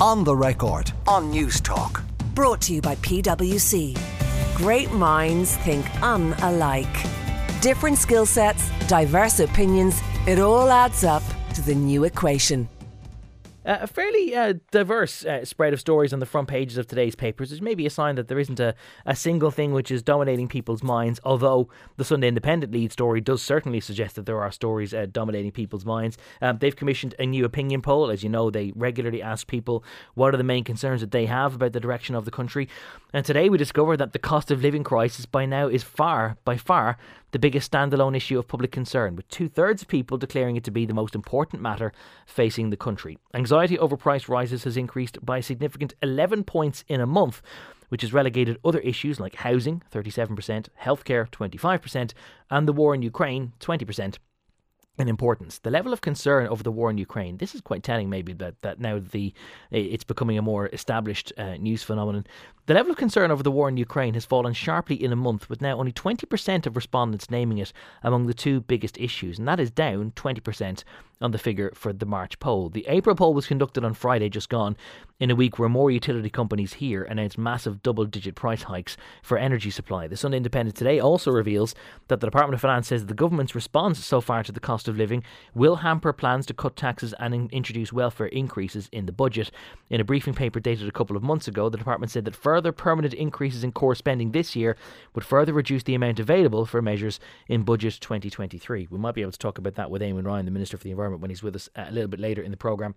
On the record on Newstalk. Brought to you by PwC. Great minds think um unalike. Different skill sets, diverse opinions, it all adds up to the new equation. Uh, a fairly uh, diverse uh, spread of stories on the front pages of today's papers is maybe a sign that there isn't a, a single thing which is dominating people's minds, although the Sunday Independent lead story does certainly suggest that there are stories uh, dominating people's minds. Um, they've commissioned a new opinion poll. As you know, they regularly ask people what are the main concerns that they have about the direction of the country. And today we discover that the cost of living crisis by now is far, by far, the biggest standalone issue of public concern, with two thirds of people declaring it to be the most important matter facing the country. Anxiety over price rises has increased by a significant 11 points in a month which has relegated other issues like housing, 37%, healthcare, 25%, and the war in Ukraine, 20%, in importance. The level of concern over the war in Ukraine. This is quite telling, maybe that that now the it's becoming a more established uh, news phenomenon. The level of concern over the war in Ukraine has fallen sharply in a month, with now only 20% of respondents naming it among the two biggest issues, and that is down 20% on the figure for the March poll. The April poll was conducted on Friday, just gone, in a week where more utility companies here announced massive double digit price hikes for energy supply. The Sunday Independent today also reveals that the Department of Finance says the government's response so far to the cost of living will hamper plans to cut taxes and in- introduce welfare increases in the budget. In a briefing paper dated a couple of months ago, the department said that further permanent increases in core spending this year would further reduce the amount available for measures in budget 2023. We might be able to talk about that with Eamon Ryan, the Minister for the Environment, when he's with us a little bit later in the programme.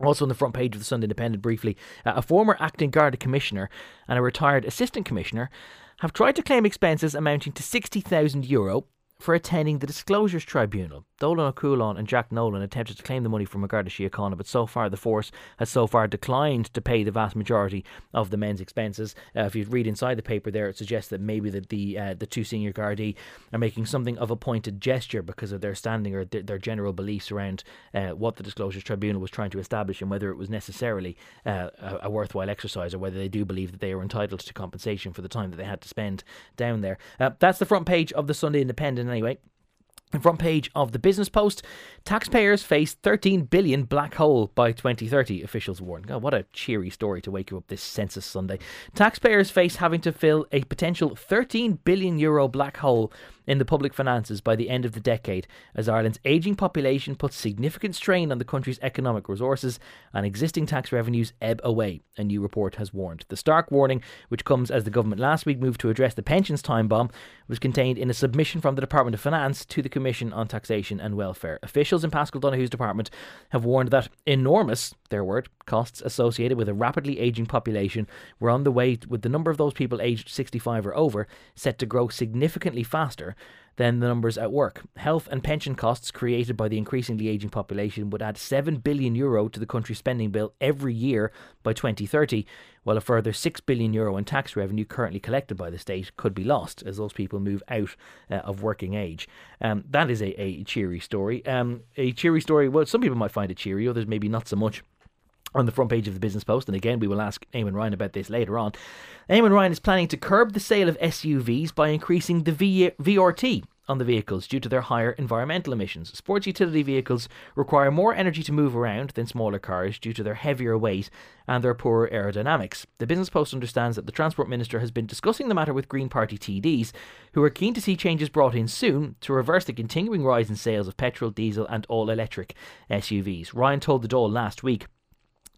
Also on the front page of the Sunday Independent, briefly, uh, a former acting Garda commissioner and a retired assistant commissioner have tried to claim expenses amounting to 60,000 euro for attending the Disclosures Tribunal. Dónall Ó Cualáin and Jack Nolan attempted to claim the money from Garda Síochána, but so far the force has so far declined to pay the vast majority of the men's expenses. Uh, if you read inside the paper there, it suggests that maybe that the uh, the two senior Gardaí are making something of a pointed gesture because of their standing or th- their general beliefs around uh, what the Disclosures Tribunal was trying to establish and whether it was necessarily uh, a, a, worthwhile exercise or whether they do believe that they are entitled to compensation for the time that they had to spend down there. Uh, that's the front page of the Sunday Independent anyway. The front page of the Business Post: Taxpayers face 13 billion black hole by 2030. Officials warn. God, what a cheery story to wake you up this census Sunday. Taxpayers face having to fill a potential 13 billion euro black hole in the public finances by the end of the decade, as Ireland's ageing population puts significant strain on the country's economic resources and existing tax revenues ebb away, a new report has warned. The stark warning, which comes as the government last week moved to address the pensions time bomb, was contained in a submission from the Department of Finance to the Commission on Taxation and Welfare. Officials in Paschal Donohoe's department have warned that enormous, their word, costs associated with a rapidly ageing population were on the way, with the number of those people aged 65 or over set to grow significantly faster than the numbers at work. Health and pension costs created by the increasingly ageing population would add 7 billion euro to the country's spending bill every year by 2030, while a further 6 billion euro in tax revenue currently collected by the state could be lost as those people move out uh, of working age. Um, that is a, a cheery story. Um, a cheery story, well, some people might find it cheery, others maybe not so much on the front page of the Business Post. And again, we will ask Eamon Ryan about this later on. Eamon Ryan is planning to curb the sale of SUVs by increasing the v- VRT on the vehicles due to their higher environmental emissions. Sports utility vehicles require more energy to move around than smaller cars due to their heavier weight and their poorer aerodynamics. The Business Post understands that the Transport Minister has been discussing the matter with Green Party TDs, who are keen to see changes brought in soon to reverse the continuing rise in sales of petrol, diesel, and all electric SUVs. Ryan told the Dáil last week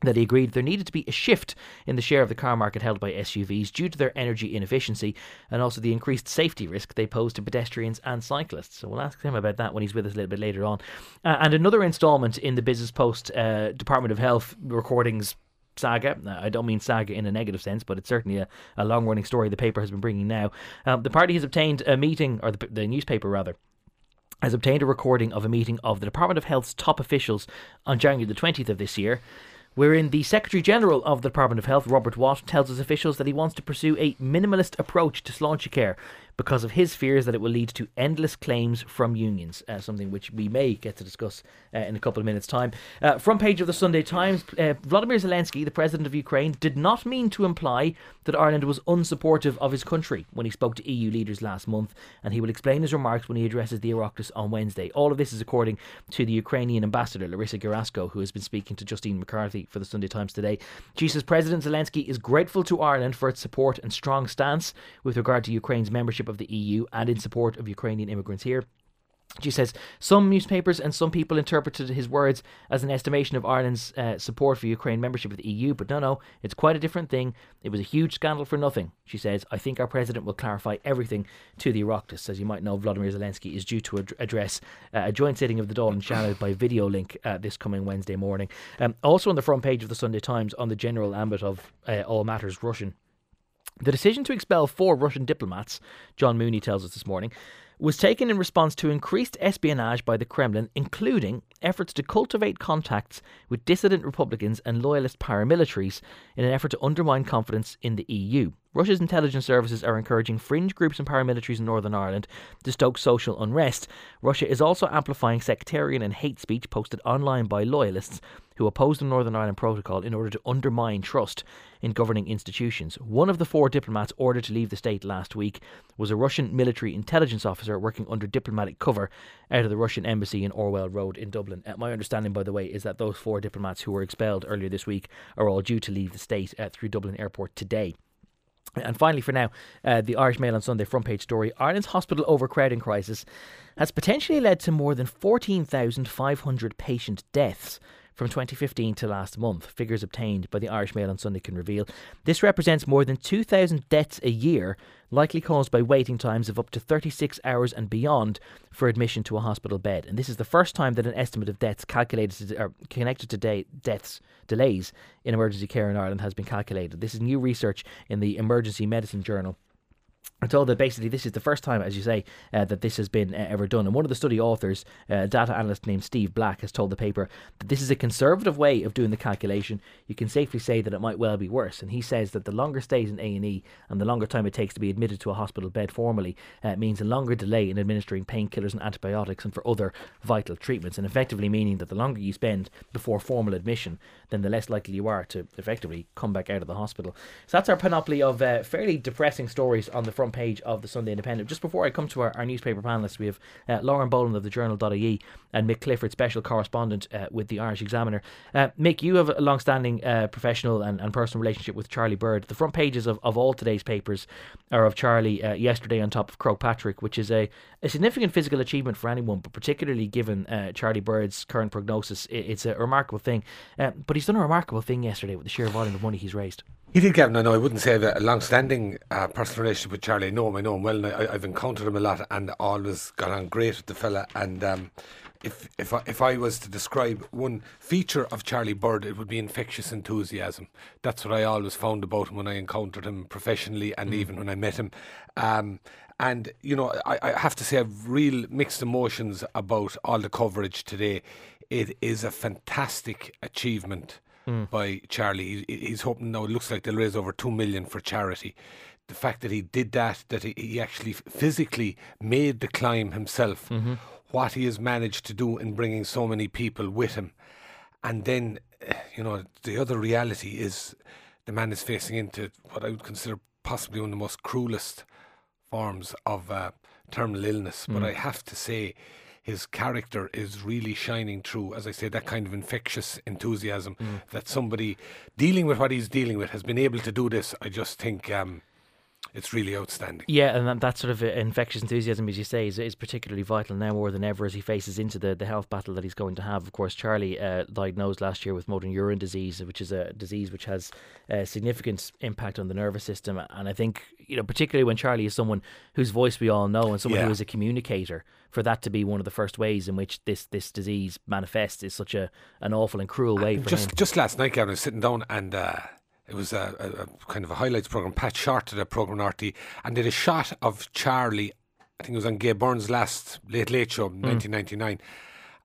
that he agreed there needed to be a shift in the share of the car market held by SUVs due to their energy inefficiency and also the increased safety risk they pose to pedestrians and cyclists. So we'll ask him about that when he's with us a little bit later on. Uh, and another instalment in the Business Post uh, Department of Health recordings saga. I don't mean saga in a negative sense, but it's certainly a, a long running story the paper has been bringing now. Um, the party has obtained a meeting, or the, the newspaper rather, has obtained a recording of a meeting of the Department of Health's top officials on January the 20th of this year wherein the Secretary General of the Department of Health, Robert Watt, tells his officials that he wants to pursue a minimalist approach to Sláintecare because of his fears that it will lead to endless claims from unions, uh, something which we may get to discuss uh, in a couple of minutes' time. Uh, front page of the Sunday Times uh, Vladimir Zelensky, the president of Ukraine, did not mean to imply that Ireland was unsupportive of his country when he spoke to EU leaders last month, and he will explain his remarks when he addresses the Oireachtas on Wednesday. All of this is according to the Ukrainian ambassador, Larissa Gerasko, who has been speaking to Justine McCarthy for the Sunday Times today. She says President Zelensky is grateful to Ireland for its support and strong stance with regard to Ukraine's membership of the EU and in support of Ukrainian immigrants here. She says some newspapers and some people interpreted his words as an estimation of Ireland's uh, support for Ukraine membership of the EU, but no, no, it's quite a different thing. It was a huge scandal for nothing. She says, I think our president will clarify everything to the Oireachtas. As you might know, Vladimir Zelensky is due to ad- address uh, a joint sitting of the Dáil and Seanad by video link uh, this coming Wednesday morning. Um, also on the front page of the Sunday Times on the general ambit of uh, all matters Russian. The decision to expel four Russian diplomats, John Mooney tells us this morning, was taken in response to increased espionage by the Kremlin, including efforts to cultivate contacts with dissident Republicans and loyalist paramilitaries in an effort to undermine confidence in the EU. Russia's intelligence services are encouraging fringe groups and paramilitaries in Northern Ireland to stoke social unrest. Russia is also amplifying sectarian and hate speech posted online by loyalists who oppose the Northern Ireland Protocol in order to undermine trust in governing institutions. One of the four diplomats ordered to leave the state last week was a Russian military intelligence officer working under diplomatic cover out of the Russian embassy in Orwell Road in Dublin. Uh, my understanding, by the way, is that those four diplomats who were expelled earlier this week are all due to leave the state uh, through Dublin Airport today. And finally, for now, uh, the Irish Mail on Sunday front page story Ireland's hospital overcrowding crisis has potentially led to more than 14,500 patient deaths from 2015 to last month, figures obtained by the Irish Mail on Sunday can reveal. This represents more than 2,000 deaths a year, likely caused by waiting times of up to 36 hours and beyond for admission to a hospital bed. And this is the first time that an estimate of deaths calculated to, or connected to day, deaths delays in emergency care in Ireland has been calculated. This is new research in the Emergency Medicine Journal I'm told that basically this is the first time, as you say, uh, that this has been uh, ever done. And one of the study authors, uh, a data analyst named Steve Black, has told the paper that this is a conservative way of doing the calculation. You can safely say that it might well be worse. And he says that the longer stays in A and E and the longer time it takes to be admitted to a hospital bed formally uh, means a longer delay in administering painkillers and antibiotics and for other vital treatments. And effectively meaning that the longer you spend before formal admission, then the less likely you are to effectively come back out of the hospital. So that's our panoply of uh, fairly depressing stories on the front page of the Sunday Independent. Just before I come to our, our newspaper panelists, we have uh, Lauren Boland of the Journal.ie and Mick Clifford, special correspondent uh, with the Irish Examiner. Uh, Mick, you have a long standing uh, professional and, and personal relationship with Charlie Bird. The front pages of, of all today's papers are of Charlie uh, yesterday on top of Croagh Patrick, which is a, a significant physical achievement for anyone, but particularly given uh, Charlie Bird's current prognosis, it, it's a remarkable thing. But he's done a remarkable thing yesterday with the sheer volume of money he's raised. He did, Gavin. I know I wouldn't say I have a long-standing uh, personal relationship with Charlie. I know him, I know him well. And I, have encountered him a lot, and always got on great with the fella. And um, if if I, if I was to describe one feature of Charlie Bird, it would be infectious enthusiasm. That's what I always found about him when I encountered him professionally, and mm. even when I met him. Um, and you know, I, I have to say, I've real mixed emotions about all the coverage today. It is a fantastic achievement mm. by Charlie. He, he's hoping now. It looks like they'll raise over two million for charity. The fact that he did that, that he, he actually physically made the climb himself, mm-hmm. what he has managed to do in bringing so many people with him, and then, eh, you know, the other reality is the man is facing into what I would consider possibly one of the most cruelest forms of uh, terminal illness. Mm. But I have to say, his character is really shining through. As I say, that kind of infectious enthusiasm mm. that somebody dealing with what he's dealing with has been able to do this. I just think. Um, it's really outstanding. Yeah, and that, that sort of uh, infectious enthusiasm, as you say, is, is particularly vital now more than ever as he faces into the, the health battle that he's going to have. Of course, Charlie uh, diagnosed last year with motor neuron disease, which is a disease which has a significant impact on the nervous system. And I think, you know, particularly when Charlie is someone whose voice we all know and someone yeah. who is a communicator, for that to be one of the first ways in which this, this disease manifests is such a an awful and cruel way. just him. just last night, Gavin, I was sitting down and. Uh, it was a, a, a, kind of a highlights program. Pat Shortt did a program on RTÉ and did a shot of Charlie. I think it was on Gay Byrne's last Late Late Show, mm. 1999.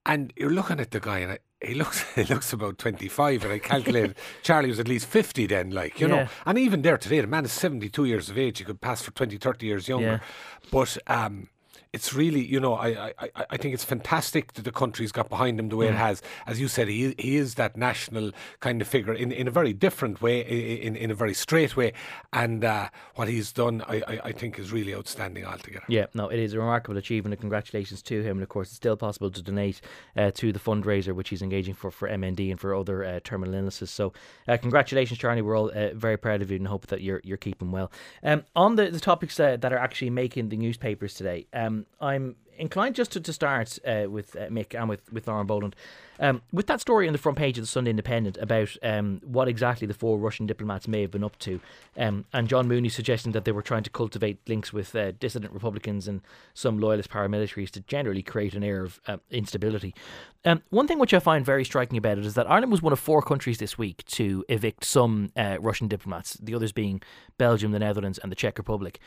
And you're looking at the guy, and I, he looks he looks about 25 and I calculated Charlie was at least 50 then like you Yeah. know and even there today the man is 72 years of age he could pass for 20 30 years younger Yeah. but um it's really, you know, I, I, I- think it's fantastic that the country's got behind him the way it has. As you said, he he is that national kind of figure in, in a very different way, in in a very straight way, and uh, what he's done, I, I, I think, is really outstanding altogether. Yeah, no, it is a remarkable achievement, and congratulations to him. And of course, it's still possible to donate uh, to the fundraiser which he's engaging for for MND and for other uh, terminal illnesses. So, uh, congratulations, Charlie. We're all uh, very proud of you and hope that you're you're keeping well. Um, on the, the topics uh, that are actually making the newspapers today, um, I'm inclined just to, to start uh, with uh, Mick and with, with Lauren Boland. Um, with that story on the front page of the Sunday Independent about um, what exactly the four Russian diplomats may have been up to, um, and John Mooney suggesting that they were trying to cultivate links with uh, dissident Republicans and some loyalist paramilitaries to generally create an air of uh, instability. Um, one thing which I find very striking about it is that Ireland was one of four countries this week to evict some uh, Russian diplomats, the others being Belgium, the Netherlands, and the Czech Republic.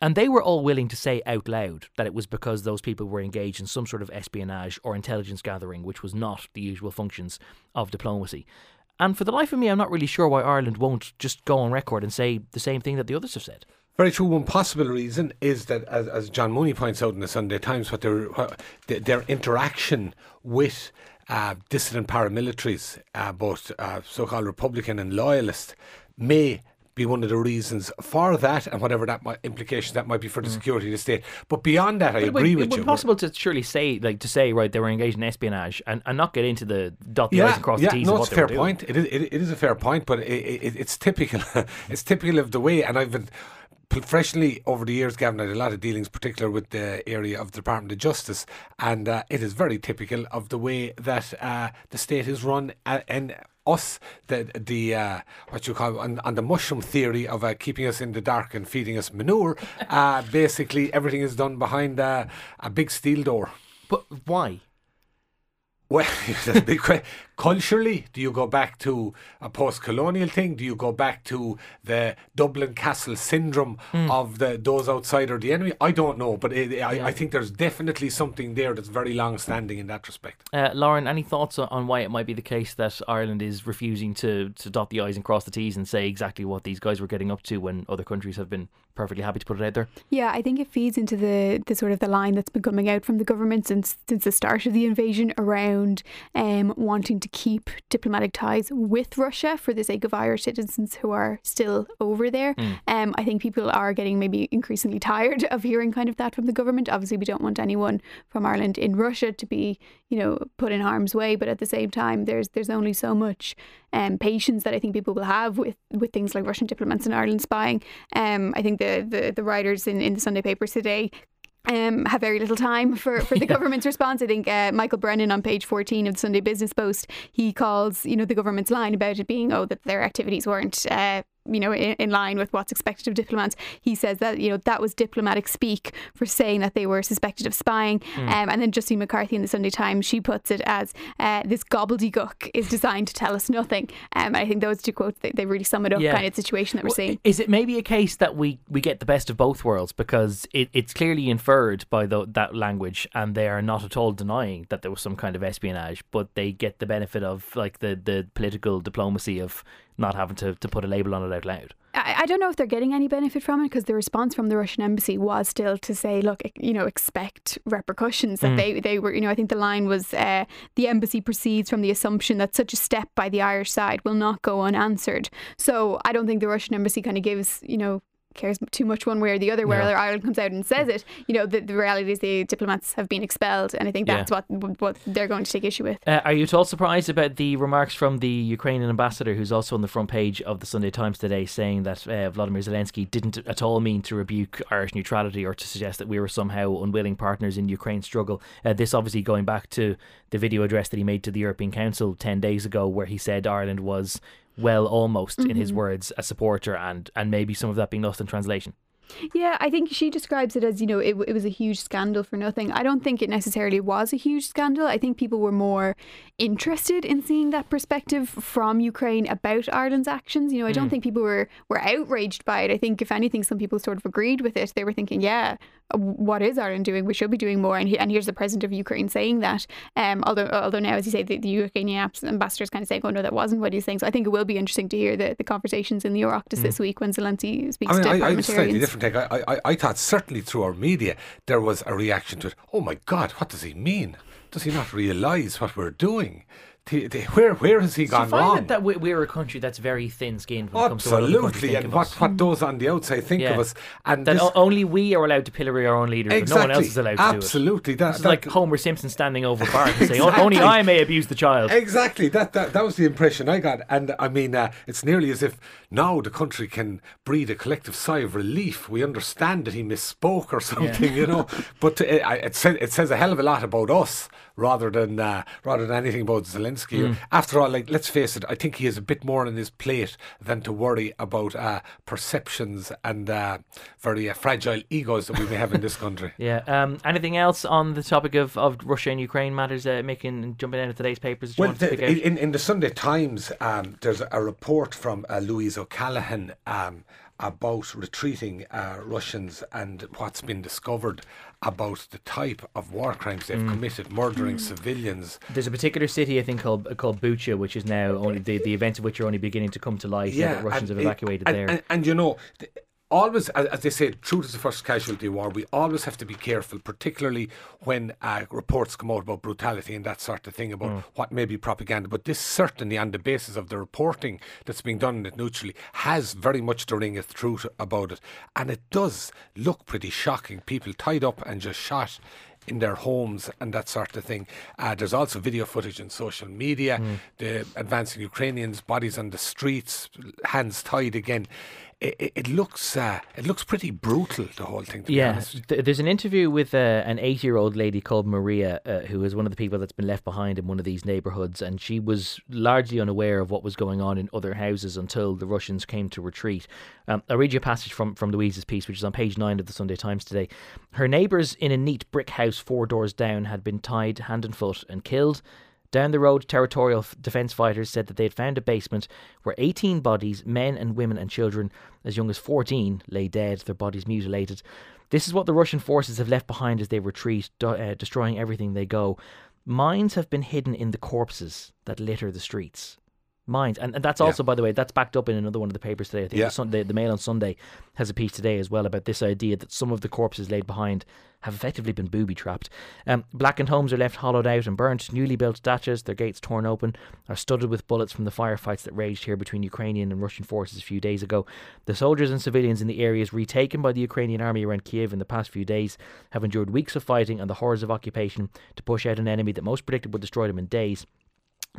And they were all willing to say out loud that it was because those people were engaged in some sort of espionage or intelligence gathering, which was not the usual functions of diplomacy. And for the life of me, I'm not really sure why Ireland won't just go on record and say the same thing that the others have said. Very true. One possible reason is that, as, as John Mooney points out in the Sunday Times, what their what their, interaction with uh, dissident paramilitaries, uh, both uh, so-called Republican and loyalist, may be one of the reasons for that, and whatever that might, implications that might be for the security of the state. But beyond that, I But it agree it with would you. be possible to surely say, like, to say, right, they were engaged in espionage and, and not get into the dot the i's and cross yeah, the t's. no, it's a fair point. It is, it, it is a fair point, but it, it, it's typical. it's typical of the way, and I've been professionally over the years, Gavin, I had a lot of dealings, particular with the area of the Department of Justice, and uh, it is very typical of the way that uh, the state is run, uh, and us, the the uh, what you call on, on the mushroom theory of uh, keeping us in the dark and feeding us manure. uh, basically, everything is done behind uh, a big steel door. But why? Well, that's a big question. Culturally, do you go back to a post-colonial thing? Do you go back to the Dublin Castle syndrome Hmm. of the those outside or the enemy? I don't know, but it, I, I think there's definitely something there that's very long-standing in that respect. Uh, Lauren, any thoughts on- on why it might be the case that Ireland is refusing to, to dot the i's and cross the t's and say exactly what these guys were getting up to when other countries have been perfectly happy to put it out there? Yeah, I think it feeds into the, the sort of the line that's been coming out from the government since since the start of the invasion around um, wanting to keep diplomatic ties with Russia for the sake of Irish citizens who are still over there. Um, I think people are getting maybe increasingly tired of hearing kind of that from the government. Obviously, we don't want anyone from Ireland in Russia to be, you know, put in harm's way. But at the same time, there's there's only so much um, patience that I think people will have with, with things like Russian diplomats in Ireland spying. Um, I think the, the, the writers in, in the Sunday papers today um, have very little time for, for the government's response. I think uh, Michael Brennan on page 14 of the Sunday Business Post, he calls, you know, the government's line about it being, oh, that their activities weren't, uh, you know, in, in line with what's expected of diplomats. He says that, you know, that was diplomatic speak for saying that they were suspected of spying. Um, and then Justine McCarthy in the Sunday Times, she puts it as uh, this gobbledygook is designed to tell us nothing. Um, I think those two quotes, they, they really sum it up, Yeah. kind of situation that we're Well, seeing. Is it maybe a case that we, we get the best of both worlds because it, it's clearly inferred by the, that language and they are not at all denying that there was some kind of espionage, but they get the benefit of like the, the political diplomacy of not having to, to put a label on it out loud. I, I don't know if they're getting any benefit from it because the response from the Russian embassy was still to say, look, you know, expect repercussions. That they, they were, you know, I think the line was uh, the embassy proceeds from the assumption that such a step by the Irish side will not go unanswered. So I don't think the Russian embassy kind of gives, you know, cares too much one way or the other whether Ireland comes out and says it you know the, the reality is the diplomats have been expelled and I think Yeah. that's what what they're going to take issue with Uh, are you at all surprised about the remarks from the Ukrainian ambassador, who's also on the front page of the Sunday Times today, saying that uh, Vladimir Zelensky didn't at all mean to rebuke Irish neutrality or to suggest that we were somehow unwilling partners in Ukraine's struggle? Uh, this obviously going back to the video address that he made to the European Council 10 days ago, where he said Ireland was, well, almost, in his mm-hmm. words, a supporter, and, and maybe some of that being lost in translation. Yeah, I think she describes it as, you know, it, it was a huge scandal for nothing. I don't think it necessarily was a huge scandal. I think people were more interested in seeing that perspective from Ukraine about Ireland's actions. You know, I don't mm. think people were, were outraged by it. I think, if anything, some people sort of agreed with it. They were thinking, yeah, what is Ireland doing? We should be doing more. And, he, and here's the president of Ukraine saying that. Um, although, although now, as you say, the, the Ukrainian ambassador is kind of saying, oh, no, that wasn't what he's saying. So I think it will be interesting to hear the, the conversations in the Oireachtas mm. this week when Zelensky speaks I mean, to I, parliamentarians. I, different take. I, I, I thought certainly through our media there was a reaction to it. Oh my God, what does he mean? Does he not realise what we're doing? Where where has he gone wrong? That, that we're a country that's very thin-skinned when Absolutely, it comes to and what, what those on the outside think yeah. of us, and that only we are allowed to pillory our own leaders, exactly, no one else is allowed to absolutely, do it. Absolutely, that, like Homer Simpson standing over Bart and saying, exactly. "Only I may abuse the child." Exactly, that that, that was the impression I got, and I mean, uh, it's nearly as if now the country can breathe a collective sigh of relief. We understand that he misspoke or something, yeah. you know, but it, it, says, it says a hell of a lot about us rather than uh, rather than anything about Zelensky. Mm. After all, like let's face it, I think he has a bit more on his plate than to worry about uh, perceptions and uh, very uh, fragile egos that we may have in this country. Yeah. Um, anything else on the topic of, of Russia and Ukraine matters uh, making jumping into today's papers? Well, the, in, in the Sunday Times, um, there's a report from uh, Louise O'Callaghan. Um, about retreating uh, Russians and what's been discovered about the type of war crimes they've mm. committed, murdering mm. civilians. There's a particular city I think called called Bucha, which is now only the, the events of which are only beginning to come to light. Yeah, that Russians have evacuated and, there. And, and, you know, always, as they say, truth is the first casualty of war. We always have to be careful, particularly when uh, reports come out about brutality and that sort of thing, about mm. what may be propaganda. But this certainly, on the basis of the reporting that's being done it neutrally, has very much the ring of truth about it. And it does look pretty shocking. People tied up and just shot in their homes and that sort of thing. Uh, there's also video footage on social media, mm. the advancing Ukrainians, bodies on the streets, hands tied again it, it looks uh, it looks pretty brutal. The whole thing. yeah, there's an interview with uh, an eight-year-old lady called Maria, uh, who is one of the people that's been left behind in one of these neighborhoods, and she was largely unaware of what was going on in other houses until the Russians came to retreat. Um, I'll read you a passage from from Louise's piece, which is on page nine of the Sunday Times today. Her neighbours in a neat brick house four doors down had been tied hand and foot and killed. Down the road, territorial defence fighters said that they had found a basement where 18 bodies, men and women and children as young as 14, lay dead, their bodies mutilated. This is what the Russian forces have left behind as they retreat, uh, destroying everything they go. Mines have been hidden in the corpses that litter the streets minds. And, and that's also, yeah. by the way, that's backed up in another one of the papers today. I think yeah. the, Sunday, the Mail on Sunday has a piece today as well about this idea that some of the corpses laid behind have effectively been booby trapped. Um, blackened homes are left hollowed out and burnt. Newly built dachas, their gates torn open, are studded with bullets from the firefights that raged here between Ukrainian and Russian forces a few days ago. The soldiers and civilians in the areas retaken by the Ukrainian army around Kiev in the past few days have endured weeks of fighting and the horrors of occupation to push out an enemy that most predicted would destroy them in days.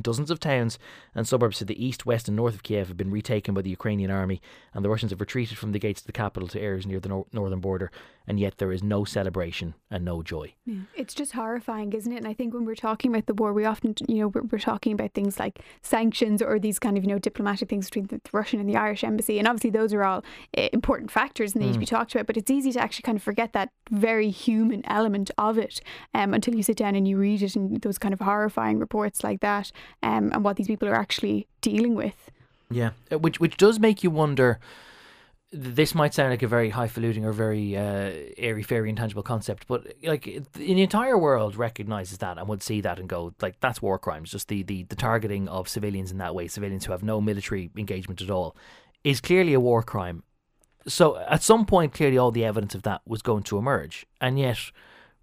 Dozens of towns and suburbs to the east, west, and north of Kiev have been retaken by the Ukrainian army, and the Russians have retreated from the gates of the capital to areas near the no- northern border, and yet there is no celebration and no joy. Yeah. It's just horrifying, isn't it? And I think when we're talking about the war, we often, you know, we're, we're talking about things like sanctions or these kind of, you know, diplomatic things between the, the Russian and the Irish embassy, and obviously those are all uh, important factors and they mm. need to be mm. talked about. But it's easy to actually kind of forget that very human element of it um, until you sit down and you read it and those kind of horrifying reports like that um, and what these people are actually dealing with. Yeah, uh, which which does make you wonder. This might sound like a very highfalutin or very uh, airy fairy intangible concept, but like the entire world recognizes that and would see that and go like that's war crimes. Just the, the the targeting of civilians in that way, civilians who have no military engagement at all, is clearly a war crime. So at some point, clearly all the evidence of that was going to emerge, and yet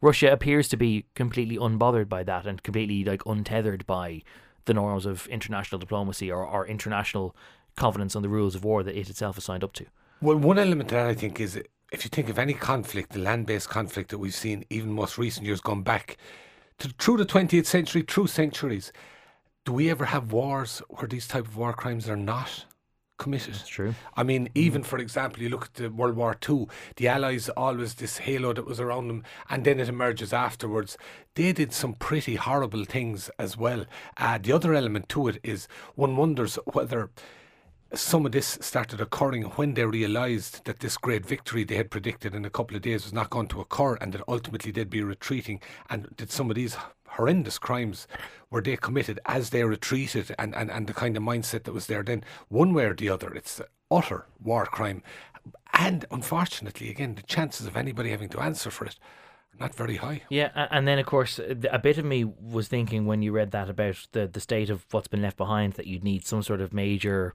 Russia appears to be completely unbothered by that and completely like untethered by the norms of international diplomacy or, or international covenants on the rules of war that it itself has signed up to. Well, one element that I think is if you think of any conflict, the land based conflict that we've seen, even most recent years, gone back to through the 20th century, through centuries, do we ever have wars where these type of war crimes are not committed. That's true. I mean, even for example, you look at the World War Two, the Allies always this halo that was around them, and then it emerges afterwards. They did some pretty horrible things as well. Uh, the other element to it is one wonders whether some of this started occurring when they realised that this great victory they had predicted in a couple of days was not going to occur and that ultimately they'd be retreating and that some of these horrendous crimes were they committed as they retreated and, and, and the kind of mindset that was there then one way or the other it's utter war crime and unfortunately again the chances of anybody having to answer for it not very high. Yeah, and then of course a bit of me was thinking when you read that about the the state of what's been left behind that you'd need some sort of major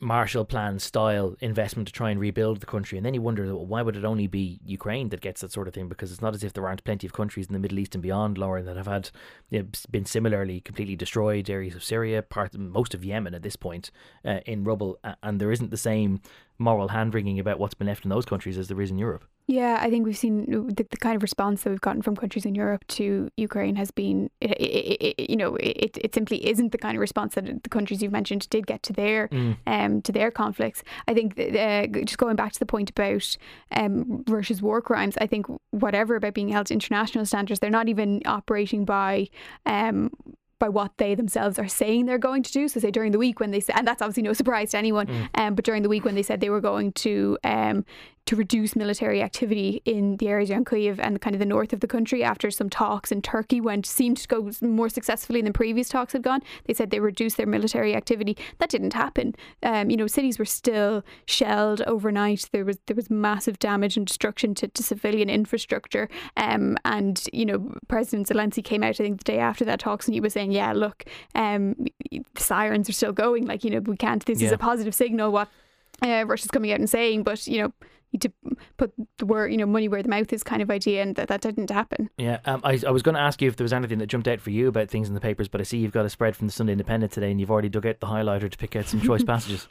Marshall Plan style investment to try and rebuild the country. And then you wonder, why would it only be Ukraine that gets that sort of thing? Because it's not as if there aren't plenty of countries in the Middle East and beyond, Lauren, that have had you know, been similarly completely destroyed. Areas of Syria, part most of Yemen at this point uh, in rubble, and there isn't the same moral hand wringing about what's been left in those countries as there is in Europe. Yeah, I think we've seen the, the kind of response that we've gotten from countries in Europe to Ukraine has been, it, it, it, you know, it, it simply isn't the kind of response that the countries you've mentioned did get to their mm. um to their conflicts. I think uh, just going back to the point about um, Russia's war crimes, I think whatever about being held to international standards, they're not even operating by um, by what they themselves are saying they're going to do. So, say during the week when they said, and that's obviously no surprise to anyone, mm. um, but during the week when they said they were going to um, to reduce military activity in the areas around Kyiv and kind of the north of the country after some talks in Turkey went seemed to go more successfully than previous talks had gone. They said they reduced their military activity. That didn't happen. Um, you know, cities were still shelled overnight. There was there was massive damage and destruction to, to civilian infrastructure. Um, and you know, President Zelensky came out I think the day after that talks and he was saying, yeah, look, um, the sirens are still going. Like you know, we can't. This yeah. is a positive signal. What uh, Russia's coming out and saying, but you know, to put the word, you know, money where the mouth is kind of idea, and that, that didn't happen. Yeah, um, I, I was going to ask you if there was anything that jumped out for you about things in the papers, but I see you've got a spread from the Sunday Independent today, and you've already dug out the highlighter to pick out some choice passages.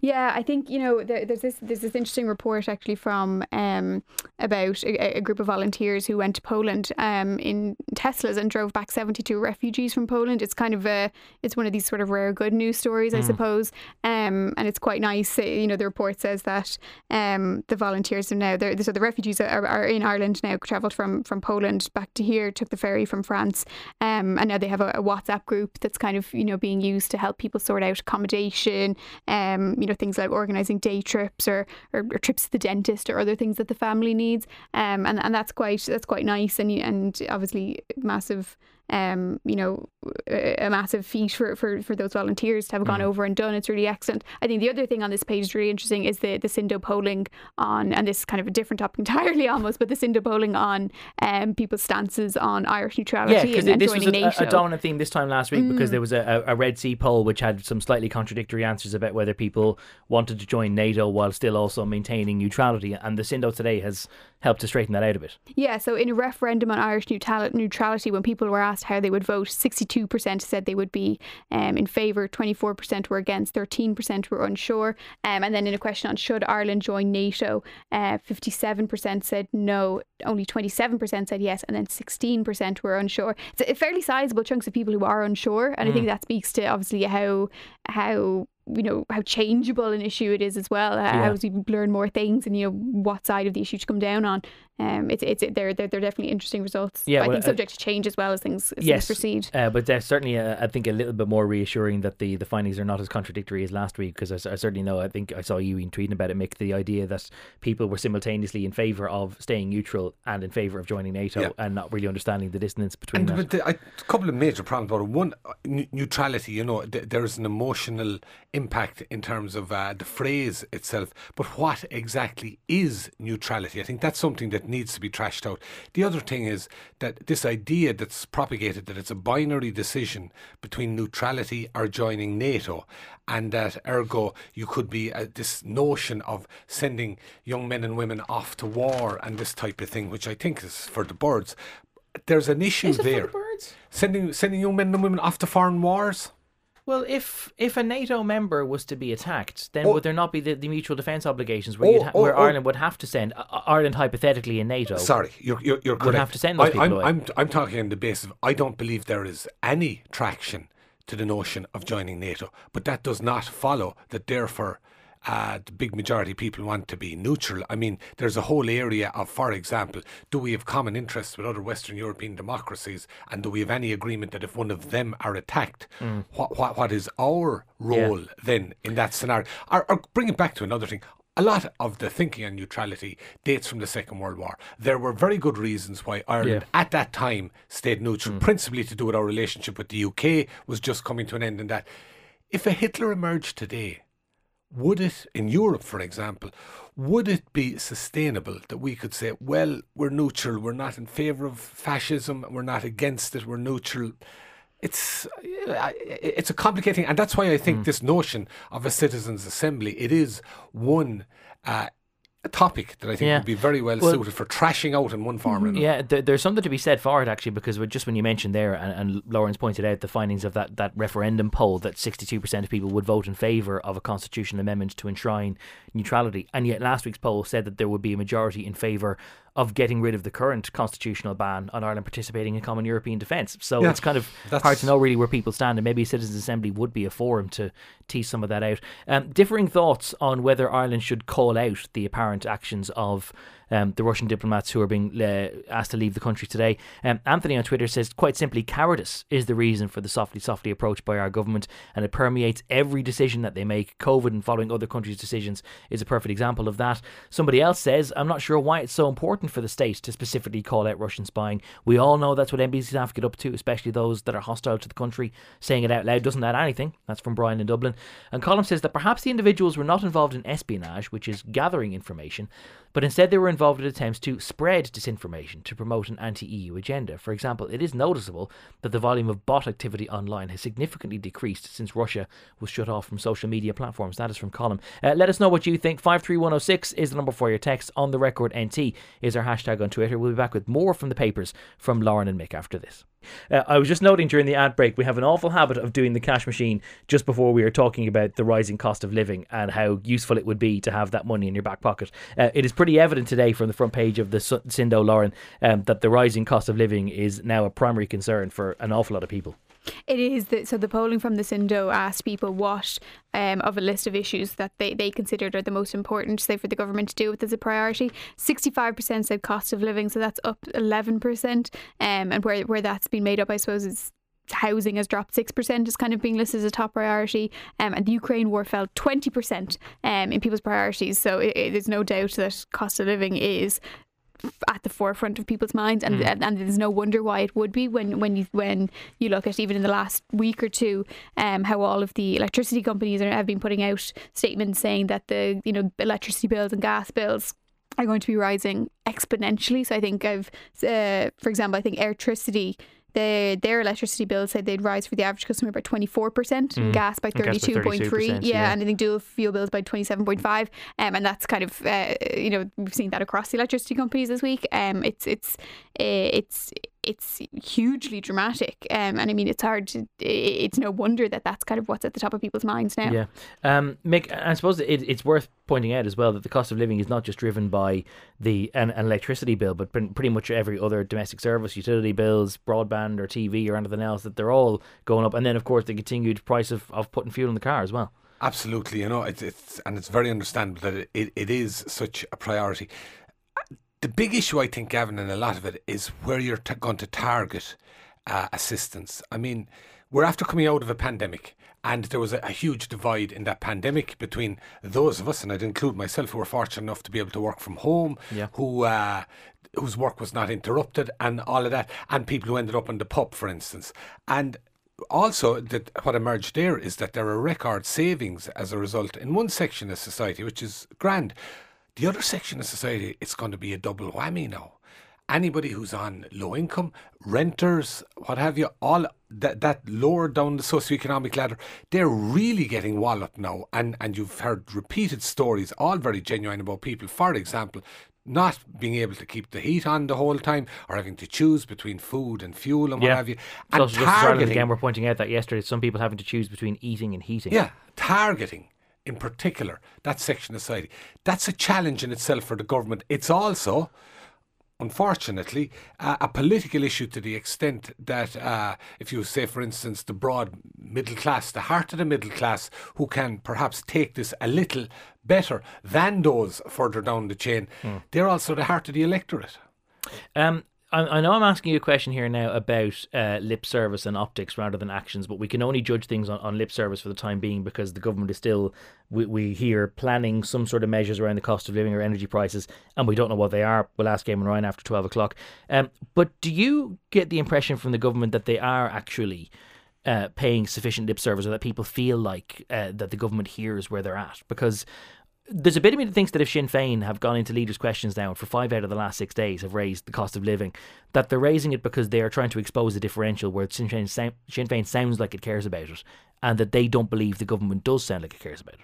Yeah, I think you know there, there's this there's this interesting report actually from um, about a, a, group of volunteers who went to Poland um, in Teslas and drove back 72 refugees from Poland. It's kind of a it's one of these sort of rare good news stories, mm. I suppose, um, and it's quite nice. Uh, you know, the report says that um, the volunteers are now there. So the refugees are, are in Ireland now, travelled from from Poland back to here, took the ferry from France, um, and now they have a, a, WhatsApp group that's kind of you know being used to help people sort out accommodation. Um, you know things like organising day trips or, or, or, trips to the dentist or other things that the family needs. Um, and and that's quite that's quite nice and and obviously massive um, you know, a, massive feat for, for, for those volunteers to have gone mm. over and done. It's really excellent. I think the other thing on this page is really interesting is the the Sindo polling on, and this is kind of a different topic entirely almost, but the Sindo polling on um, people's stances on Irish neutrality yeah, and, and this was a, a, dominant theme this time last week mm. because there was a, a Red C poll which had some slightly contradictory answers about whether people wanted to join NATO while still also maintaining neutrality, and the Sindo today has helped to straighten that out a bit. Yeah, so in a referendum on Irish neutrality, when people were asked how they would vote, 62% said they would be um, in favour, 24% were against, 13% were unsure. Um, and then in a question on should Ireland join NATO, uh, 57% said no, only 27% said yes, and then 16% were unsure. It's a fairly sizable chunks of people who are unsure, and mm. I think mm. that speaks to obviously how how you know how changeable an issue it is as well. Yeah. As we learn more things and you know what side of the issue to come down on. Um, it's it's they're they're, they're definitely interesting results. Yeah, I well, think uh, subject to change as well as things, as yes, things proceed. Uh, but they're certainly uh, I think a little bit more reassuring that the, the findings are not as contradictory as last week because I, I, certainly know I think I saw you in tweeting about it, Mick, the idea that people were simultaneously in favour of staying neutral and in favour of joining NATO yeah. and not really understanding the dissonance between. And that. The, a couple of major problems about it. One, neutrality. You know, th- there is an emotional impact in terms of uh, the phrase itself, but what exactly is neutrality? I think that's something that needs to be trashed out. The other thing is that this idea that's propagated that it's a binary decision between neutrality or joining NATO, and that ergo you could be uh, this notion of sending young men and women off to war and this type of thing, which I think is for the birds. There's an issue there. The sending sending young men and women off to foreign wars. Well, if if a NATO member was to be attacked, then oh. would there not be the, the mutual defence obligations where, oh, ha- oh, where oh. Ireland would have to send uh, uh, Ireland hypothetically in NATO? Sorry, you're you're, you're would have to send those I, people I'm, away. I'm I'm talking on the basis of I don't believe there is any traction to the notion of joining NATO, but that does not follow that therefore uh, the big majority of people want to be neutral. I mean, there's a whole area of, for example, do we have common interests with other Western European democracies, and do we have any agreement that if one of them are attacked, mm. what, what what is our role yeah. then in that scenario? Or, or bring it back to another thing a lot of the thinking on neutrality dates from the Second World War. There were very good reasons why Ireland yeah. at that time stayed neutral, mm. principally to do with our relationship with the UK was just coming to an end and that. If a Hitler emerged today, would it, in Europe for example, would it be sustainable that we could say, well, we're neutral, we're not in favour of fascism, we're not against it, we're neutral? it's it's a complicating, and that's why I think mm. this notion of a citizens' assembly it is one uh, a topic that I think yeah. would be very well, well, suited for trashing out in one form or another. Mm, yeah, th- there's something to be said for it actually, because just when you mentioned there, and, and Lauren's pointed out the findings of that, that referendum poll that 62% of people would vote in favour of a constitutional amendment to enshrine neutrality, and yet last week's poll said that there would be a majority in favour of getting rid of the current constitutional ban on Ireland participating in common European defence. So yeah, it's kind of hard to know really where people stand, and maybe a citizens' assembly would be a forum to tease some of that out. Um, differing thoughts on whether Ireland should call out the apparent actions of um, the Russian diplomats who are being uh, asked to leave the country today. Um, Anthony on Twitter says, quite simply, cowardice is the reason for the softly, softly approach by our government, and it permeates every decision that they make. COVID and following other countries' decisions is a perfect example of that. Somebody else says, I'm not sure why it's so important for the state to specifically call out Russian spying. We all know that's what embassy staff get up to, especially those that are hostile to the country. Saying it out loud doesn't add anything. That's from Brian in Dublin. And Colin says that perhaps the individuals were not involved in espionage, which is gathering information, but instead they were involved in attempts to spread disinformation to promote an anti EU agenda. For example, it is noticeable that the volume of bot activity online has significantly decreased since Russia was shut off from social media platforms. That is from Colin. Uh, let us know what you think. 53106 is the number for your text. On the record NT is our hashtag on Twitter. We'll be back with more from the papers from Lauren and Mick after this. Uh, I was just noting during the ad break, we have an awful habit of doing the cash machine just before we are talking about the rising cost of living and how useful it would be to have that money in your back pocket. Uh, it is pretty evident today from the front page of the Sindo, Lauren, um, that the rising cost of living is now a primary concern for an awful lot of people. It is. that so the polling from the Sindo asked people what um, of a list of issues that they, they considered are the most important, say, for the government to do with as a priority. 65% said cost of living, so that's up 11%. Um, and where, where that's been made up, I suppose, is housing has dropped 6% is kind of being listed as a top priority um, and the Ukraine war fell 20% um, in people's priorities so it, it, there's no doubt that cost of living is at the forefront of people's minds, and, mm. and, and there's no wonder why it would be when when you when you look at even in the last week or two, um, how all of the electricity companies are, have been putting out statements saying that the you know electricity bills and gas bills are going to be rising exponentially. So I think I've, uh, for example, I think electricity the, their electricity bill said they'd rise for the average customer by 24%, mm. gas by 32.3, yeah, yeah, and I think dual fuel bills by 27.5. Um, and that's kind of, uh, you know, we've seen that across the electricity companies this week. Um, it's, it's, uh, it's, it's hugely dramatic. Um, and I mean, it's hard to, it's no wonder that that's kind of what's at the top of people's minds now. Yeah. Um, Mick, I suppose it, it's worth pointing out as well that the cost of living is not just driven by the an, an electricity bill, but pretty much every other domestic service, utility bills, broadband or TV or anything else, that they're all going up. And then, of course, the continued price of, of putting fuel in the car as well. Absolutely, you know, it's, it's and it's very understandable that it, it, it is such a priority the big issue, I think, Gavin, and a lot of it is where you're t- going to target uh, assistance. I mean, we're after coming out of a pandemic, and there was a, a, huge divide in that pandemic between those of us, and I'd include myself, who were fortunate enough to be able to work from home, yeah. who uh, whose work was not interrupted, and all of that, and people who ended up in the pub, for instance, and. Also, that what emerged there is that there are record savings as a result in one section of society, which is grand. The other section of society, it's going to be a double whammy now. Anybody who's on low income, renters, what have you, all that that lower down the socioeconomic ladder, they're really getting walloped now. And and you've heard repeated stories, all very genuine about people, for example, not being able to keep the heat on the whole time or having to choose between food and fuel and yeah. what have you. And so targeting, again, we're pointing out that yesterday, some people having to choose between eating and heating. Yeah, targeting in particular, that section of society. That's a challenge in itself for the government. It's also unfortunately, uh, a political issue to the extent that, uh, if you say, for instance, the broad middle class, the heart of the middle class, who can perhaps take this a little better than those further down the chain, mm. they're also the heart of the electorate. Um, I, know I'm asking you a question here now about uh, lip service and optics rather than actions, but we can only judge things on, on lip service for the time being because the government is still, we, we hear, planning some sort of measures around the cost of living or energy prices, and we don't know what they are. We'll ask Eamon Ryan after 12 o'clock. Um, but do you get the impression from the government that they are actually uh, paying sufficient lip service or that people feel like uh, that the government hears where they're at? Because there's a bit of me that thinks that if Sinn Féin have gone into leaders' questions now for five out of the last six days have raised the cost of living, that they're raising it because they are trying to expose a differential where Sinn Féin, Sinn Féin sounds like it cares about it, and that they don't believe the government does sound like it cares about it.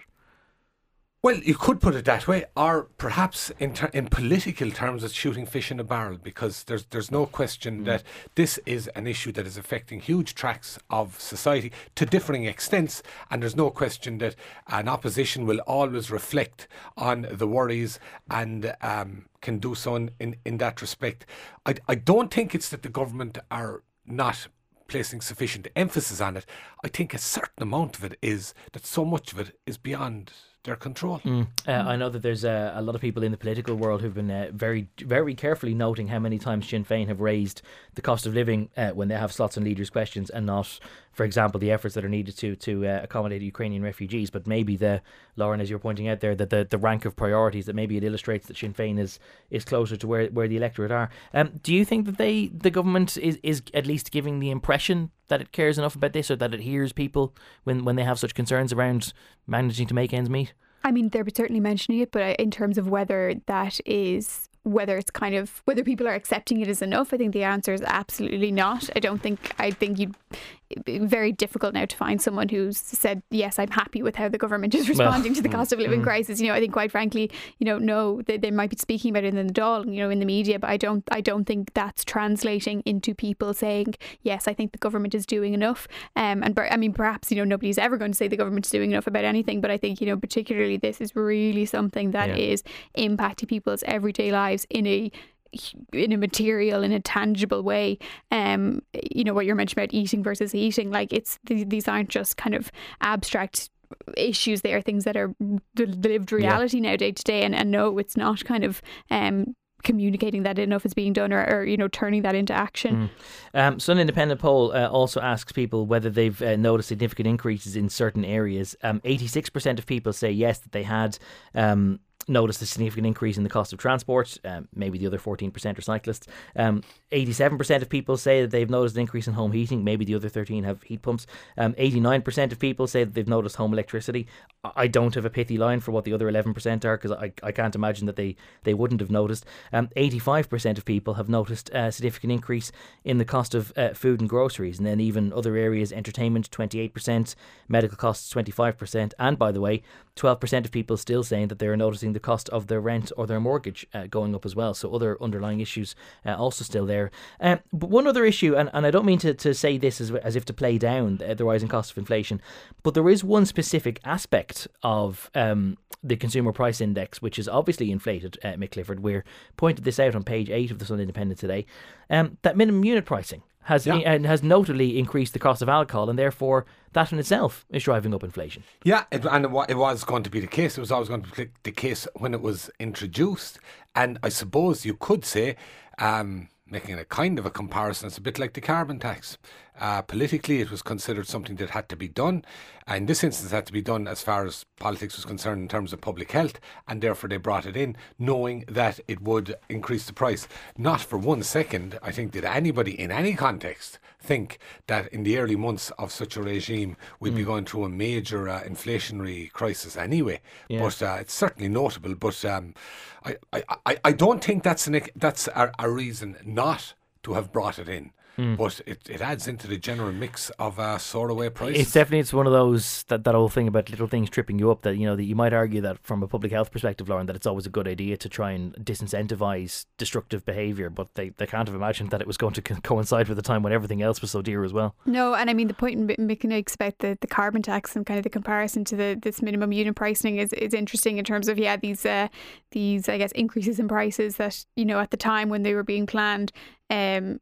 Well, you could put it that way, or perhaps in ter- in political terms, it's shooting fish in a barrel because there's there's no question mm. that this is an issue that is affecting huge tracts of society to differing extents, and there's no question that an opposition will always reflect on the worries and um, can do so in, in, in that respect. I, I don't think it's that the government are not placing sufficient emphasis on it. I think a certain amount of it is that so much of it is beyond their control. Mm. Uh, I know that there's a lot of people in the political world who've been uh, very, very carefully noting how many times Sinn Féin have raised the cost of living uh, when they have slots on leaders' questions, and not, for example, the efforts that are needed to to uh, accommodate Ukrainian refugees. But maybe the Lauren, as you're pointing out there, that the, the rank of priorities that maybe it illustrates that Sinn Féin is is closer to where, where the electorate are. Um, do you think that they the government is is at least giving the impression that it cares enough about this, or that it hears people when when they have such concerns around managing to make ends meet? I mean, they're certainly mentioning it, but in terms of whether that is whether it's kind of whether people are accepting it is enough, I think the answer is absolutely not. I don't think I think you'd very difficult now to find someone who's said yes i'm happy with how the government is responding well, to the cost of living mm, crisis you know i think quite frankly you know no they, they might be speaking about it in the Dáil you know in the media but i don't i don't think that's translating into people saying yes i think the government is doing enough um, and i mean perhaps you know nobody's ever going to say the government's doing enough about anything but i think you know particularly this is really something that yeah. is impacting people's everyday lives in a in a material in a tangible way um you know what you're mentioning about eating versus eating like it's these aren't just kind of abstract issues they are things that are the lived reality yeah. now day to day and, and no it's not kind of um communicating that enough is being done or, or, you know turning that into action. Mm. Um, Sunday Independent poll uh, also asks people whether they've uh, noticed significant increases in certain areas. Um, 86% of people say yes that they had. Um, noticed a significant increase in the cost of transport. Um, maybe the other 14% are cyclists. Um, 87% of people say that they've noticed an increase in home heating. Maybe the other 13 have heat pumps. Um, 89% of people say that they've noticed home electricity. I don't have a pithy line for what the other 11% are because I, I can't imagine that they, they wouldn't have noticed. 85% um, of people have noticed a significant increase in the cost of uh, food and groceries. And then even other areas, entertainment 28%, medical costs 25%. And by the way, 12% of people still saying that they're noticing the cost of their rent or their mortgage uh, going up as well. So other underlying issues uh, also still there. Um, but one other issue, and, and I don't mean to, to say this as, as if to play down the, the rising cost of inflation, but there is one specific aspect of um, the consumer price index which is obviously inflated, uh, Mick Clifford. We're pointed this out on page 8 of the Sunday Independent today. Um, that minimum unit pricing has yeah. and has notably increased the cost of alcohol, and therefore that in itself is driving up inflation. Yeah, it, and it, it was going to be the case. It was always going to be the case when it was introduced, and I suppose you could say. Um, making a kind of a comparison, it's a bit like the carbon tax. Uh, politically, it was considered something that had to be done. In this instance, had to be done as far as politics was concerned in terms of public health, and therefore they brought it in, knowing that it would increase the price. Not for one second, I think, did anybody in any context think that in the early months of such a regime we'd mm. be going through a major uh, inflationary crisis anyway. Yeah. But uh, it's certainly notable. But um, I, I, I don't think that's an, that's a, a reason not to have brought it in. Mm. but it, it adds into the general mix of a uh, soar away prices. It's definitely it's one of those that that old thing about little things tripping you up. That you know that you might argue that from a public health perspective, Lauren, that it's always a good idea to try and disincentivize destructive behaviour, but they, they can't have imagined that it was going to co- coincide with the time when everything else was so dear as well. No, and I mean the point in making about the, the carbon tax and kind of the comparison to the this minimum unit pricing is is interesting in terms of yeah these uh, these I guess increases in prices that you know at the time when they were being planned um,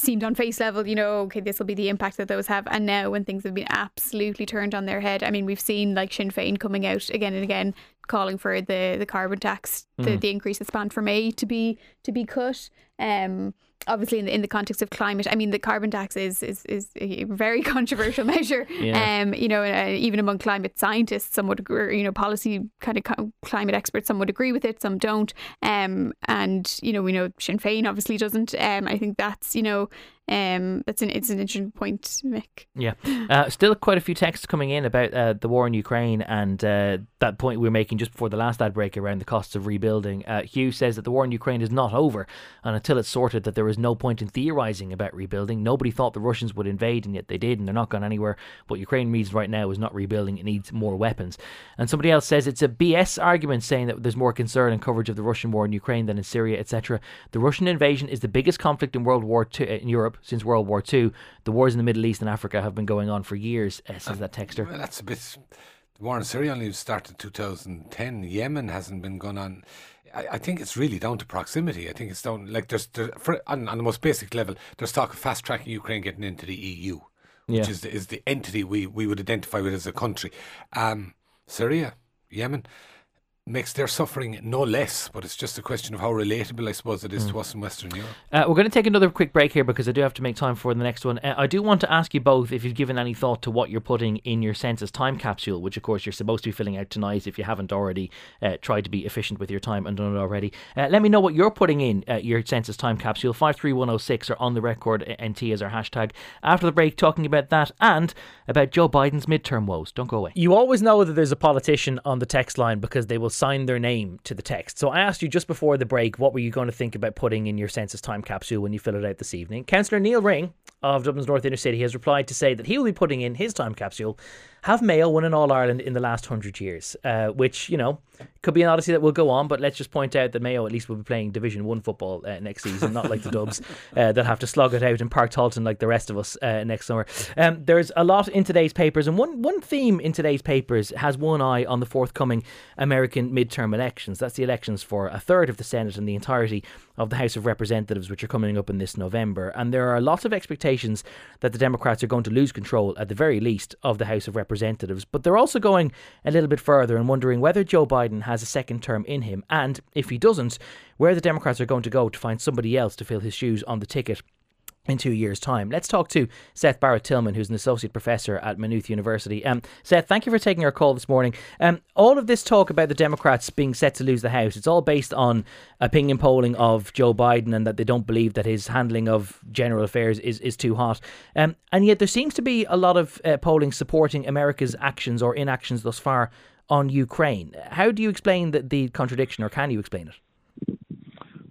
seemed on face level, you know, okay, this will be the impact that those have. And now, when things have been absolutely turned on their head, I mean, we've seen like Sinn Féin coming out again and again, calling for the the carbon tax, mm. the, the increase that's planned for May to be to be cut. Um, obviously in the, in the context of climate i mean the carbon tax is is, is a very controversial measure yeah. um you know uh, even among climate scientists some would agree you know policy kind of climate experts some would agree with it some don't um and you know we know Sinn Féin obviously doesn't um I think that's you know um, that's an it's an interesting point, Mick. Yeah, uh, still quite a few texts coming in about uh, the war in Ukraine and uh, that point we were making just before the last ad break around the costs of rebuilding. Uh, Hugh says that the war in Ukraine is not over, and until it's sorted, that there is no point in theorizing about rebuilding. Nobody thought the Russians would invade, and yet they did, and they're not gone anywhere. What Ukraine needs right now is not rebuilding; it needs more weapons. And somebody else says it's a BS argument saying that there's more concern and coverage of the Russian war in Ukraine than in Syria, etc. The Russian invasion is the biggest conflict in World War II in Europe since World War II. The wars in the Middle East and Africa have been going on for years, uh, says that texter. Well, that's a bit. The war in Syria only started 2010. Yemen hasn't been going on. I, I think it's really down to proximity. I think it's down like there's there, for, on, on the most basic level. There's talk of fast tracking Ukraine getting into the EU, which yeah. is the, is the entity we we would identify with as a country. Um, Syria, Yemen makes their suffering no less, but it's just a question of how relatable, I suppose, it is mm. to us in Western Europe. Uh, we're going to take another quick break here because I do have to make time for the next one. Uh, I do want to ask you both if you've given any thought to what you're putting in your census time capsule, which of course you're supposed to be filling out tonight if you haven't already uh, tried to be efficient with your time and done it already. Uh, let me know what you're putting in uh, your census time capsule. 53106 or on the record uh, NT as our hashtag. After the break, talking about that and about Joe Biden's midterm woes. Don't go away. You always know that there's a politician on the text line because they will sign their name to the text. So I asked you just before the break, what were you going to think about putting in your census time capsule when you fill it out this evening? Councillor Neil Ring of Dublin's North Inner City has replied to say that he will be putting in his time capsule have Mayo won an All Ireland in the last hundred years, uh, which you know could be an odyssey that will go on. But let's just point out that Mayo at least will be playing Division One football uh, next season, not like the Dubs uh, that have to slog it out in Páirc Tailteann like the rest of us uh, next summer. Um, there's a lot in today's papers, and one one theme in today's papers has one eye on the forthcoming American midterm elections. That's the elections for a third of the Senate and the entirety of the House of Representatives, which are coming up in this November. And there are lots of expectations that the Democrats are going to lose control, at the very least, of the House of Representatives. But they're also going a little bit further and wondering whether Joe Biden has a second term in him, and if he doesn't, where the Democrats are going to go to find somebody else to fill his shoes on the ticket in two years' time. Let's talk to Seth Barrett Tillman, who's an associate professor at Maynooth University. Um, Seth, thank you for taking our call this morning. Um, all of this talk about the Democrats being set to lose the House, it's all based on opinion polling of Joe Biden and that they don't believe that his handling of general affairs is, is too hot. Um, and yet there seems to be a lot of uh, polling supporting America's actions or inactions thus far on Ukraine. How do you explain the, the contradiction, or can you explain it?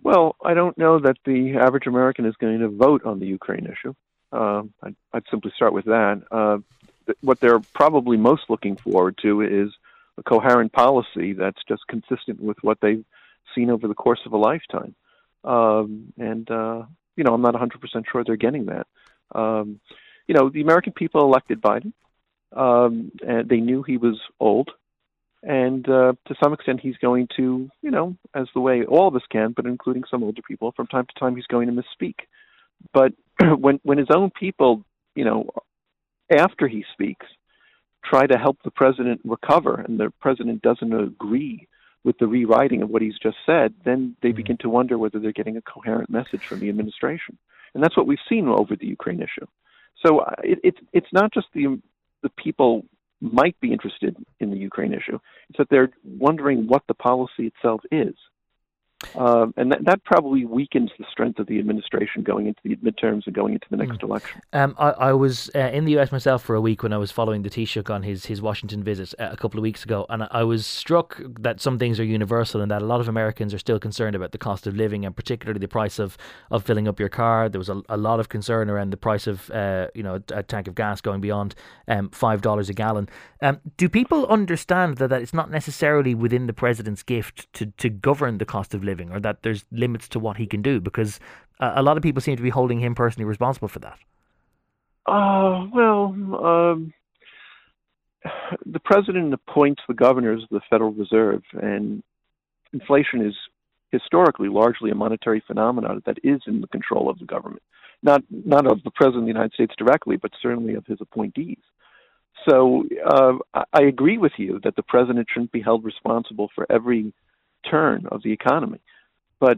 Well, I don't know that the average American is going to vote on the Ukraine issue. Uh, I'd, I'd, simply start with that. Uh, th- what they're probably most looking forward to is a coherent policy that's just consistent with what they've seen over the course of a lifetime. Um, and, uh, you know, I'm not 100% sure they're getting that. Um, you know, the American people elected Biden. Um, and they knew he was old and uh, to some extent he's going to you know as the way all of us can but including some older people from time to time he's going to misspeak. But when when his own people you know after he speaks try to help the president recover and the president doesn't agree with the rewriting of what he's just said then they mm-hmm. begin to wonder whether they're getting a coherent message from the administration. And that's what we've seen over the ukraine issue. So uh, it, it's it's not just the the people might be interested in the Ukraine issue. It's that they're wondering what the policy itself is. Um, and that, that probably weakens the strength of the administration going into the midterms and going into the next mm. election. Um, I, I, was uh, in the US myself for a week when I was following the Taoiseach on his, his Washington visit uh, a couple of weeks ago, and I was struck that some things are universal and that a lot of Americans are still concerned about the cost of living and particularly the price of, of filling up your car. There was a, a lot of concern around the price of uh, you know a, a, tank of gas going beyond um, five dollars a gallon. Um, do people understand that, that it's not necessarily within the president's gift to, to govern the cost of living? Living or that there's limits to what he can do because uh, a lot of people seem to be holding him personally responsible for that. Uh, well, um, the president appoints the governors of the Federal Reserve, and inflation is historically largely a monetary phenomenon that is in the control of the government, not not of the president of the United States directly, but certainly of his appointees. So uh, I agree with you that the president shouldn't be held responsible for every turn of the economy. But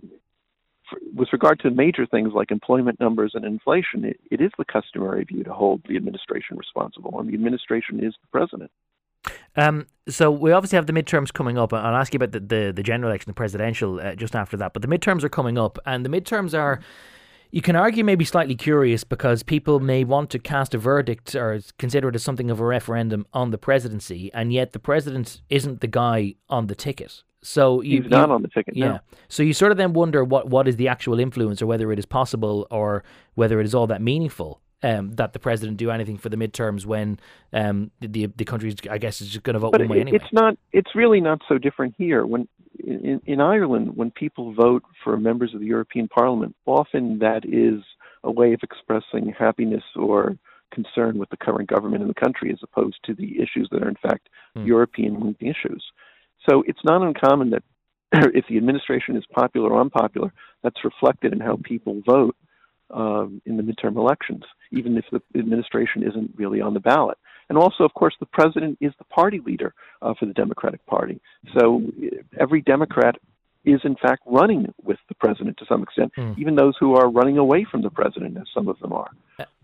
for, with regard to major things like employment numbers and inflation, it, it is the customary view to hold the administration responsible, and the administration is the president. Um, so we obviously have the midterms coming up. I'll ask you about the, the, the general election, the presidential, uh, just after that. But the midterms are coming up, and the midterms are you can argue maybe slightly curious because people may want to cast a verdict or consider it as something of a referendum on the presidency, and yet the president isn't the guy on the ticket. So you, he's not you, on the ticket. Yeah. No. So you sort of then wonder what what is the actual influence, or whether it is possible, or whether it is all that meaningful. Um, that the president do anything for the midterms when um, the the country, I guess, is just going to vote but one way anyway. It's not. It's really not so different here. When in, in Ireland, when people vote for members of the European Parliament, often that is a way of expressing happiness or concern with the current government in the country, as opposed to the issues that are in fact mm. European issues. So it's not uncommon that if the administration is popular or unpopular, that's reflected in how people vote um, in the midterm elections, even if the administration isn't really on the ballot. And also, of course, the president is the party leader uh, for the Democratic Party. So every Democrat is in fact running with president to some extent, mm. even those who are running away from the president, as some of them are.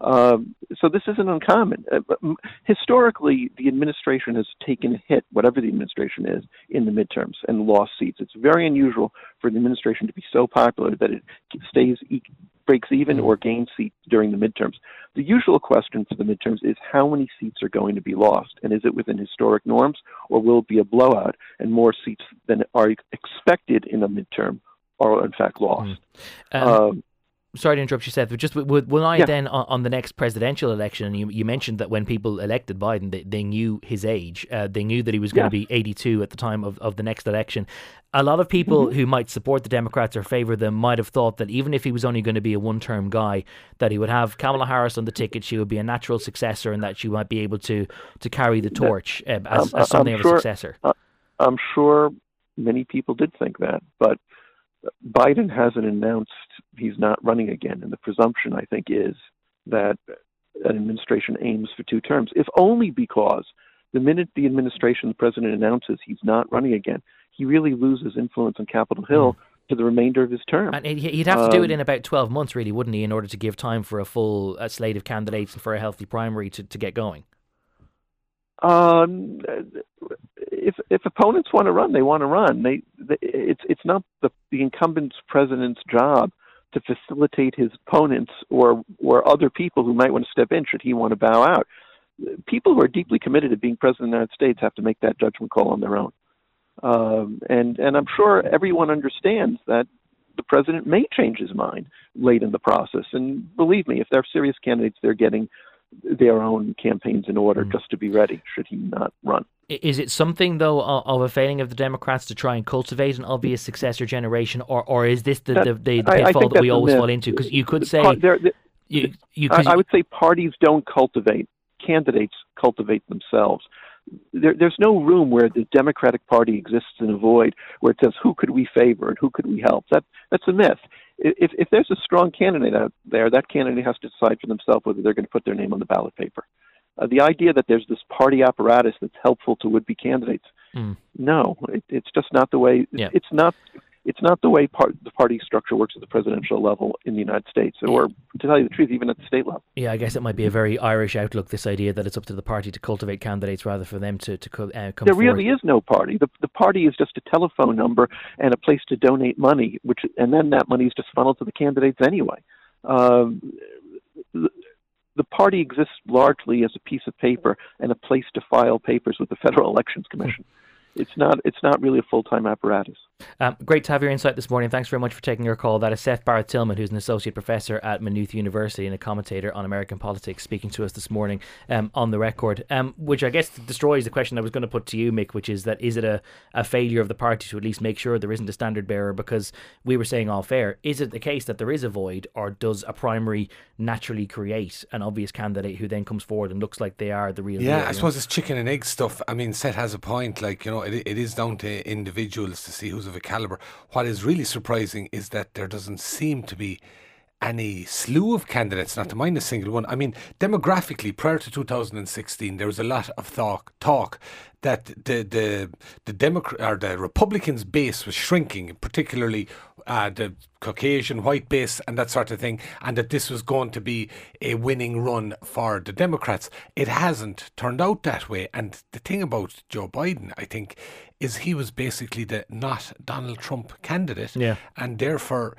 Um, so this isn't uncommon. Uh, historically, the administration has taken a hit, whatever the administration is, in the midterms and lost seats. It's very unusual for the administration to be so popular that it stays breaks even or gains seats during the midterms. The usual question for the midterms is how many seats are going to be lost, and is it within historic norms, or will it be a blowout and more seats than are expected in a midterm are in fact lost? Mm. Um, um, sorry to interrupt you, Seth, but just when I yeah. then on, the next presidential election, you, you mentioned that when people elected Biden, they, they knew his age. Uh, they knew that he was going yeah. to be 82 at the time of, of the next election. A lot of people mm-hmm. who might support the Democrats or favor them might have thought that even if he was only going to be a one term guy, that he would have Kamala Harris on the ticket. She would be a natural successor and that she might be able to, to carry the torch uh, as, as, something I'm of sure, a successor. I'm sure many people did think that, but Biden hasn't announced he's not running again, and the presumption I think is that an administration aims for two terms, if only because the minute the administration, the president announces he's not running again, he really loses influence on Capitol Hill. Mm. To the remainder of his term, and he'd have to do it um, in about twelve months, really, wouldn't he, in order to give time for a full uh, slate of candidates and for a healthy primary to, to get going. Um, if if opponents want to run, they want to run. They, they it's it's not the the incumbent president's job to facilitate his opponents or or other people who might want to step in should he want to bow out. People who are deeply committed to being president of the United States have to make that judgment call on their own. Um, and and I'm sure everyone understands that the president may change his mind late in the process. And believe me, if they're serious candidates, they're getting their own campaigns in order mm. just to be ready should he not run. Is it something though of a failing of the Democrats to try and cultivate an obvious successor generation, or or is this the that, the, the, the pitfall that we always fall into? Because you could say there, there, you, you, I, I would say parties don't cultivate candidates cultivate themselves. There, there's no room where the Democratic Party exists in a void where it says who could we favor and who could we help. That that's a myth if, if there's a strong candidate out there, that candidate has to decide for themselves whether they're going to put their name on the ballot paper. Uh, the idea that there's this party apparatus that's helpful to would-be candidates, mm. no, it, it's just not the way. Yeah. It's not. It's not the way part, the party structure works at the presidential level in the United States, or to tell you the truth, even at the state level. Yeah, I guess it might be a very Irish outlook. This idea that it's up to the party to cultivate candidates rather for them to to uh, come. There really is no party. The the party is just a telephone number and a place to donate money, which and then that money is just funneled to the candidates anyway. Um, the party exists largely as a piece of paper and a place to file papers with the Federal Elections Commission. It's not. It's not really a full time apparatus. Um, great to have your insight this morning. Thanks very much for taking our call. That is Seth Barrett Tillman, who's an associate professor at Maynooth University and a commentator on American politics, speaking to us this morning um, on the record. Um, which I guess destroys the question I was going to put to you, Mick, which is that is it a, a failure of the party to at least make sure there isn't a standard bearer? Because we were saying all fair, is it the case that there is a void, or does a primary naturally create an obvious candidate who then comes forward and looks like they are the real? Yeah, deal, I suppose know? it's chicken and egg stuff. I mean, Seth has a point. Like you know, it, it is down to individuals to see who's of a caliber. What is really surprising is that there doesn't seem to be any slew of candidates, not to mind a single one. I mean, demographically, prior to 2016, there was a lot of talk, talk that the the the Democrat or the Republicans' base was shrinking, particularly uh, the Caucasian white base and that sort of thing, and that this was going to be a winning run for the Democrats. It hasn't turned out that way. And the thing about Joe Biden, I think, is he was basically the not Donald Trump candidate, yeah. and therefore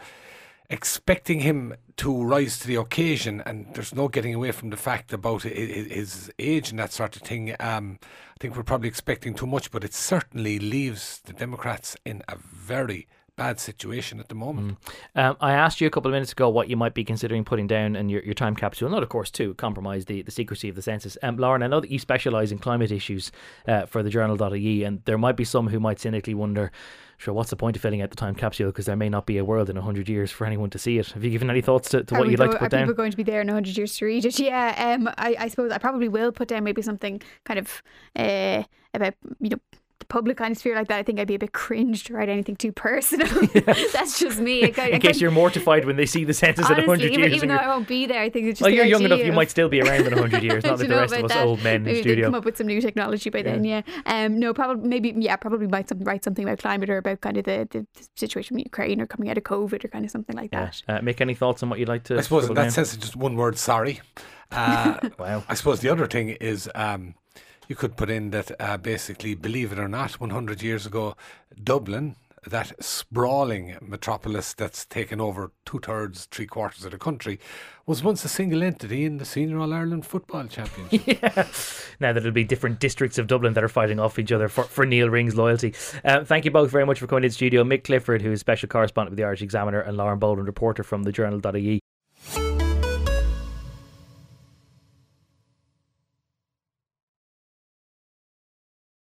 expecting him to rise to the occasion, and there's no getting away from the fact about his age and that sort of thing. Um, I think we're probably expecting too much, but it certainly leaves the Democrats in a very bad situation at the moment. Mm. Um, I asked you a couple of minutes ago what you might be considering putting down in your, your time capsule, not of course to compromise the, the secrecy of the census. Um, Lauren, I know that you specialise in climate issues uh, for the journal.ie, and there might be some who might cynically wonder, sure, what's the point of filling out the time capsule because there may not be a world in 100 years for anyone to see it. Have you given any thoughts to, to what you'd go, like to put are down? Are people going to be there in 100 years to read it? Yeah, um, I, I suppose I probably will put down maybe something kind of uh, about, you know, the public kind of sphere like that, I think I'd be a bit cringe to write anything too personal. That's just me. I, I, in case you're mortified when they see the census honestly, in 100 even, years. Even though I won't be there, I think it's just Well, you're young enough, of, you might still be around in 100 years, not like the rest of us that? old men maybe in the studio. come up with some new technology by then, yeah. Um, no, probably, maybe, yeah, probably might some, write something about climate or about kind of the, the, situation in Ukraine or coming out of COVID or kind of something like that. Uh, make any thoughts on what you'd like to I suppose in that down? sense, just one word, sorry. Uh, wow. I suppose the other thing is um, you could put in that uh, basically, believe it or not, 100 years ago, Dublin, that sprawling metropolis that's taken over two thirds, three quarters of the country, was once a single entity in the Senior All Ireland Football Championship. yeah. Now that it'll be different districts of Dublin that are fighting off each other for, for Neil Ring's loyalty. Uh, thank you both very much for coming to the studio. Mick Clifford, who is special correspondent with the Irish Examiner, and Lauren Boland, reporter from the Journal.ie.